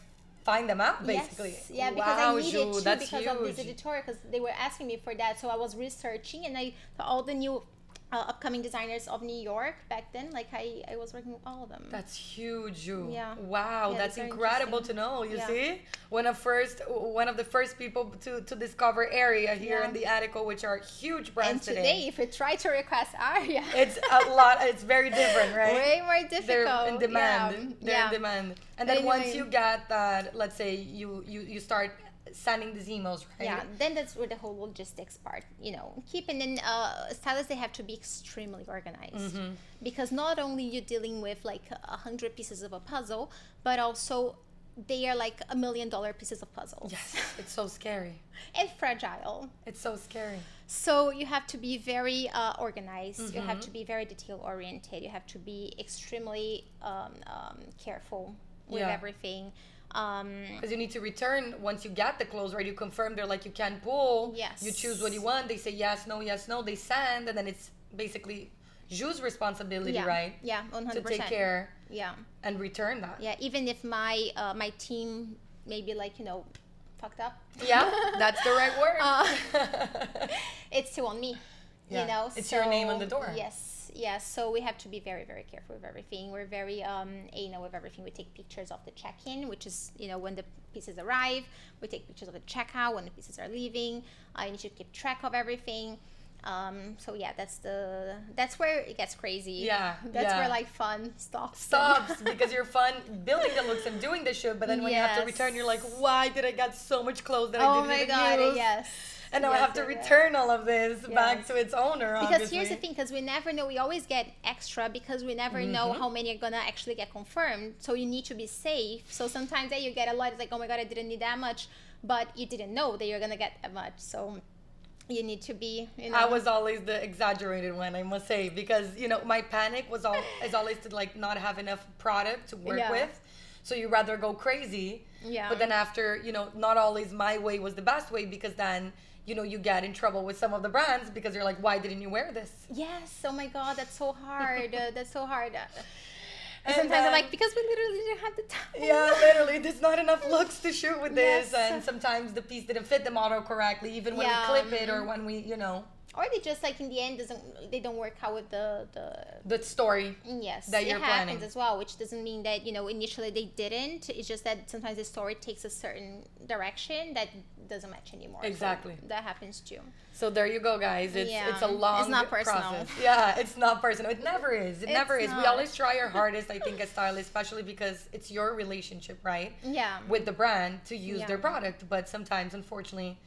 find them out, basically. Yes. Yeah, because wow, I needed Ju, to because huge. of this editorial because they were asking me for that. So I was researching and I all the new uh, upcoming designers of New York back then. Like I, I was working with all of them. That's huge. Yeah. Wow, Yeah, that's that's incredible to know. You Yeah. see, one of first, one of the first people to to discover area here Yeah. in the Attico, which are huge and brands today, if you try to request Area, It's a lot. It's very different, right? way more difficult. They're in demand. They're in demand. And then once you get that, let's say you you you start sending these emails, right? Yeah, then that's where the whole logistics part, you know, keeping in uh, stylists, they have to be extremely organized Mm-hmm. because not only you're dealing with like a hundred pieces of a puzzle, but also they are like a million dollar pieces of puzzle. Yes, it's so scary. and fragile. It's so scary. So you have to be very uh, organized. You Mm-hmm. have to be very detail oriented. You have to be extremely um, um, careful with Yeah. everything. Um, Because you need to return once you get the clothes, right? You confirm they're like you can pull. Yes. You choose what you want. They say yes, no, yes, no. They send, and then it's basically Ju's responsibility, yeah, right? Yeah, one To take care Yeah, and return that. yeah. Even if my uh, my team maybe like you know fucked up. Yeah, that's the right word. Uh, it's still on me. Yeah, You know, it's your name on the door. Yes, yes. So we have to be very, very careful with everything. We're very um, anal with everything. We take pictures of the check-in, which is you know when the pieces arrive. We take pictures of the checkout when the pieces are leaving. I need to keep track of everything. Um, so yeah, that's the that's where it gets crazy. Yeah, that's yeah. where like fun stops. Stops because you're fun building the looks and doing the shoot, but then when you have to return, you're like, why did I get so much clothes that I oh didn't my even god! use? Yes. And now I have to yes, yes. return all of this back to its owner. Because obviously. here's the thing, because we never know. We always get extra because we never know Mm-hmm. how many are gonna actually get confirmed. So you need to be safe. So sometimes that you get a lot. It's like, oh my god, I didn't need that much, but you didn't know that you're gonna get that much. So you need to be. You know. I was always the exaggerated one, I must say, because you know my panic was all is always to like not have enough product to work Yeah. with, so you rather go crazy. Yeah. But then after you know, not always my way was the best way because then you know you get in trouble with some of the brands because you're like, why didn't you wear this? Yes. Oh my god, that's so hard. uh, that's so hard. Uh, And Sometimes I'm like because we literally didn't have the time. Yeah, literally, there's not enough looks to shoot with this, Yes. and sometimes the piece didn't fit the model correctly, even when Yeah, we clip it or mhm. when we, you know, Or they just like in the end doesn't they don't work out with the the the story. Yes, that it you're happens planning. as well, which doesn't mean that you know initially they didn't. It's just that sometimes the story takes a certain direction that doesn't match anymore. So Exactly. that happens too. So there you go, guys. It's Yeah, it's a long it's not personal. process. Yeah, it's not personal. It never is. It It's never is. We always try our hardest, I think, as stylists, especially because it's your relationship, right? Yeah. With the brand to use their product. But sometimes, unfortunately,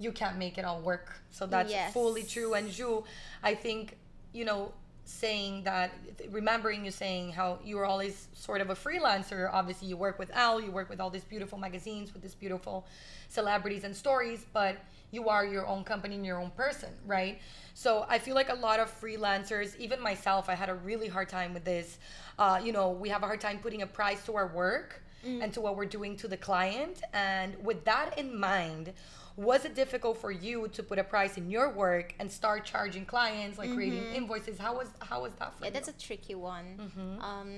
you can't make it all work. So that's Yes. fully true. And Ju, I think, you know, saying that, remembering you saying how you were always sort of a freelancer. Obviously, you work with Elle, you work with all these beautiful magazines with these beautiful celebrities and stories, but you are your own company and your own person, right? So I feel like a lot of freelancers, even myself, I had a really hard time with this. Uh, you know, we have a hard time putting a price to our work and to what we're doing to the client. And with that in mind, was it difficult for you to put a price in your work and start charging clients, like creating invoices? How was how was that for Yeah, you? that's a tricky one. Mm-hmm. Um,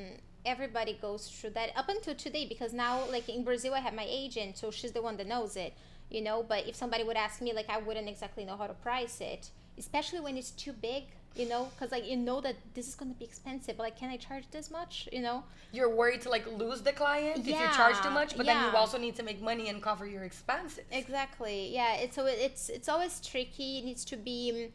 everybody goes through that up until today because now, like in Brazil, I have my agent, so she's the one that knows it, you know. But if somebody would ask me, like, I wouldn't exactly know how to price it, especially when it's too big, you know, because like you know that this is going to be expensive. But like, can I charge this much? You know? You're worried to like lose the client if you charge too much, but then you also need to make money and cover your expenses. Exactly. Yeah. It's so it's it's always tricky. It needs to be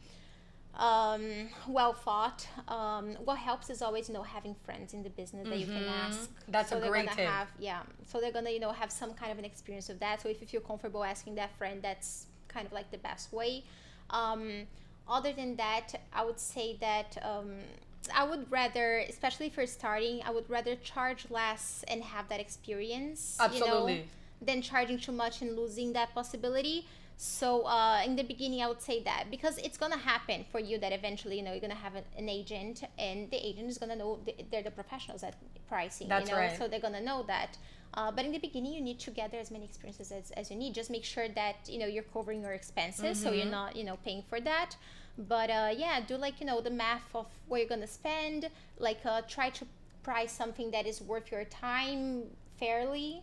um, well thought. Um, what helps is always you know having friends in the business that you can ask. Mm-hmm. That's a they're great tip. Have, yeah. So they're gonna you know have some kind of an experience of that. So if you feel comfortable asking that friend, that's kind of like the best way. Um, other than that, I would say that. Um, I would rather, especially for starting, I would rather charge less and have that experience. You know, Absolutely. than charging too much and losing that possibility. So uh, in the beginning, I would say that because it's gonna happen for you that eventually, you know, you're gonna have an, an agent, and the agent is gonna know th- they're the professionals at pricing. That's you know, right. so they're gonna know that. Uh, but in the beginning, you need to gather as many experiences as, as you need. Just make sure that you know you're covering your expenses, so Mm-hmm. you're not you know paying for that. But uh, yeah, do like you know the math of what you're gonna spend. Like uh, try to price something that is worth your time fairly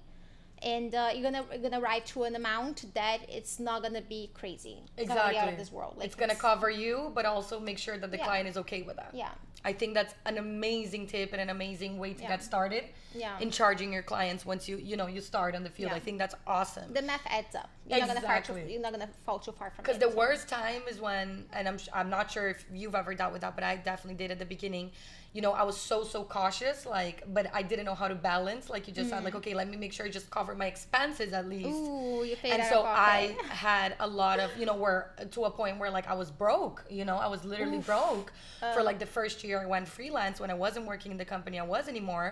and uh, you're gonna you're gonna arrive to an amount that it's not gonna be crazy. It's gonna be Exactly. out of this world. Like it's gonna cover you, but also make sure that the Yeah. client is okay with that. Yeah, I think that's an amazing tip and an amazing way to Yeah. get started yeah. in charging your clients once you you know you start on the field. Yeah. I think that's awesome. the math adds up. You're not gonna far too, Exactly. you're not gonna fall too far from it. Because the worst time is when, and I'm I'm not sure if you've ever dealt with that, but I definitely did at the beginning. You know, I was so so cautious, like, but I didn't know how to balance. Like you just said, like, okay, let me make sure I just cover my expenses at least. Mm. Ooh, you paid and so I had a lot of, you know, where to a point where like I was broke. You know, I was literally broke for Uh. like the first year I went freelance when I wasn't working in the company I was anymore.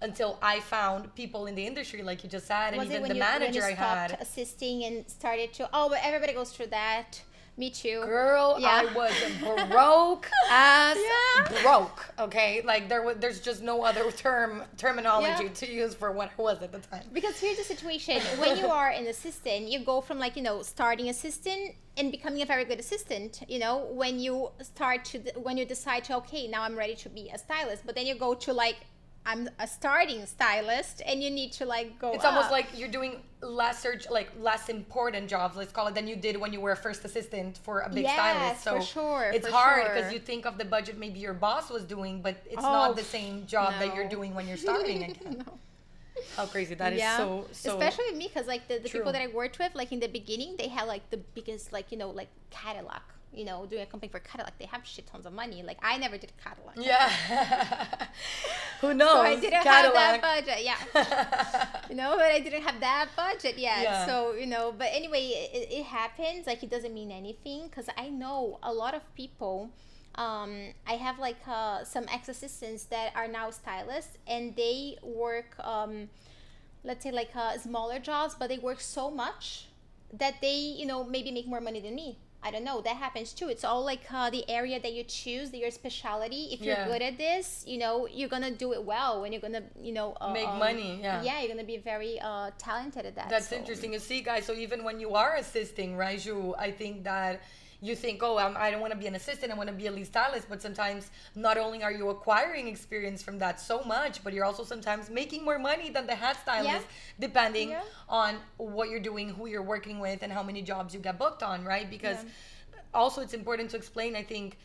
Until I found people in the industry, like you just said, and was even the you, when manager you I stopped had. assisting and started to? Oh, but everybody goes through that. Me too. Girl, Yeah. I was broke as Yeah. broke. Okay, like there was, there's just no other term terminology Yeah. to use for what I was at the time. Because here's the situation: when you are an assistant, you go from like you know starting assistant and becoming a very good assistant. You know, when you start to when you decide to okay, now I'm ready to be a stylist, but then you go to like I'm a starting stylist, and you need to like go. It's almost like you're doing lesser, like less important jobs, let's call it, than you did when you were a first assistant for a big Yes, stylist. So for sure, it's for hard sure. because you think of the budget maybe your boss was doing, but it's Oh, not the same job that you're doing when you're starting again. No. How crazy that is! So so especially with me because like the, the True. people that i worked with like in the beginning they had like the biggest like you know like cadillac you know doing a company for cadillac they have shit tons of money like i never did cadillac yeah. Who knows? so i didn't Cadillac. have that budget yeah you know but i didn't have that budget yet Yeah. so you know but anyway it, it happens like it doesn't mean anything because i know a lot of people um, I have like uh, some ex assistants that are now stylists and they work um, let's say like uh, smaller jobs but they work so much that they you know maybe make more money than me i don't know that happens too it's all like uh, the area that you choose your specialty if you're Yeah. good at this you know you're gonna do it well and you're gonna you know uh, Make um, money, yeah. yeah you're gonna be very uh, talented at that That's so- interesting to see, guys. So even when you are assisting, right, Ju, I think that you think, oh, I'm, I don't want to be an assistant, I want to be a lead stylist. But sometimes not only are you acquiring experience from that so much, but you're also sometimes making more money than the head stylist, depending Yeah. on what you're doing, who you're working with, and how many jobs you get booked on, right? Because Yeah. also it's important to explain, I think,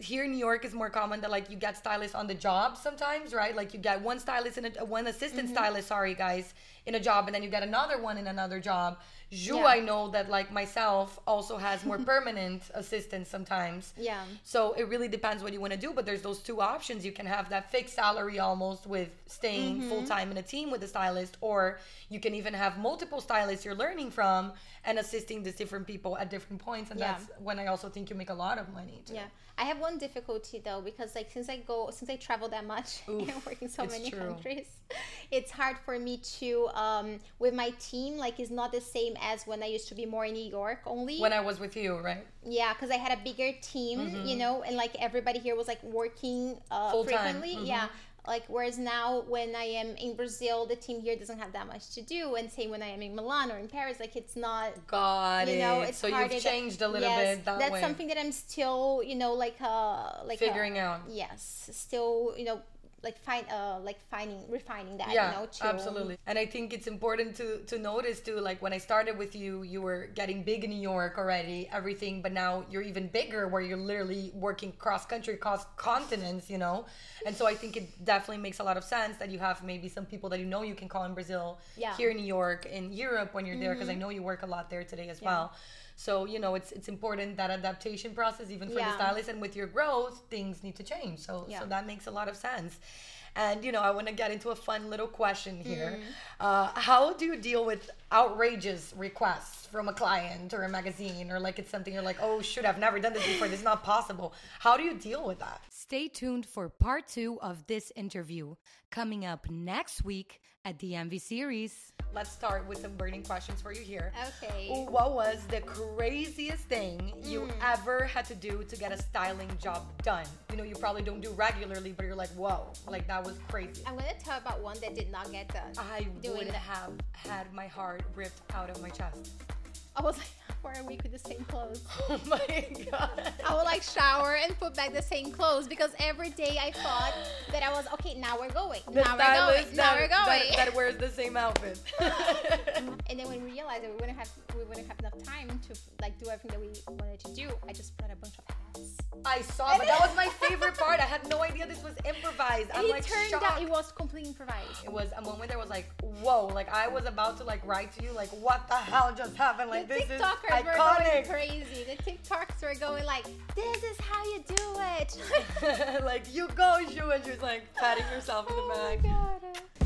here in New York is more common that like you get stylists on the job sometimes, right? Like you get one stylist and one assistant Mm-hmm. stylist, sorry guys, in a job, and then you get another one in another job. Ju, Yeah. I know that like myself also has more permanent assistants sometimes. yeah So it really depends what you want to do, but there's those two options. You can have that fixed salary almost with staying Mm-hmm. full time in a team with a stylist, or you can even have multiple stylists you're learning from and assisting these different people at different points. And Yeah. that's when I also think you make a lot of money. Too. yeah i have one difficulty though because like since i go since i travel that much Oof, and work in so many true. countries it's hard for me to um with my team like it's not the same as when i used to be more in new york only When I was with you, right? Yeah, because I had a bigger team, you know, and like everybody here was like working uh, Full time, frequently. Yeah. Like whereas now when I am in Brazil, the team here doesn't have that much to do, and same when I am in Milan or in Paris, like it's not. Got You it. know, it's so harder you've changed a little yes, bit that that's way. something that I'm still, you know, like uh, like uh, Figuring out. Yes, still, you know, like find uh, like finding refining that. yeah, you know, to, absolutely. And I think it's important to to notice too. Like when I started with you, you were getting big in New York already, everything. But now you're even bigger, where you're literally working cross country, cross continents. You know, and so I think it definitely makes a lot of sense that you have maybe some people that you know you can call in Brazil, Yeah. Mm-hmm. here in New York, in Europe when you're there, because I know you work a lot there today as well. So you know, it's it's important that adaptation process, even for the stylist, and with your growth, things need to change. So Yeah. so that makes a lot of sense. And you know, I want to get into a fun little question here. Mm-hmm. Uh, how do you deal with outrageous requests from a client or a magazine, or like it's something you're like, oh shoot, I've never done this before. This is not possible. How do you deal with that? Stay tuned for part two of this interview coming up next week at the MV series. Let's start with some burning questions for you here. Okay. What was the craziest thing you hmm. ever had to do to get a styling job done? You know, you probably don't do regularly, but you're like, whoa, like that was crazy. I'm gonna tell about one that did not get done. I doing would that. have had my heart ripped out of my chest. I was like for a week with the same clothes. Oh my god. I would like shower and put back the same clothes because every day I thought that I was okay. Now we're going. The now we're going. Now that, we're going. That, that wears the same outfit. and then when we realized that we wouldn't have we wouldn't have enough time to like do everything that we wanted to do, I just brought a bunch of hats. I saw, but that was my favorite part. I had no idea this was improvised. I'm it like turned shocked. out it was completely improvised. it was a moment that was like, whoa, like I was about to like write to you, like, what the hell just happened? Like, the this is TikTokers were going crazy. The TikToks were going like, "This is how you do it." like, you go, Ju, and she was like patting herself in the oh back. my god.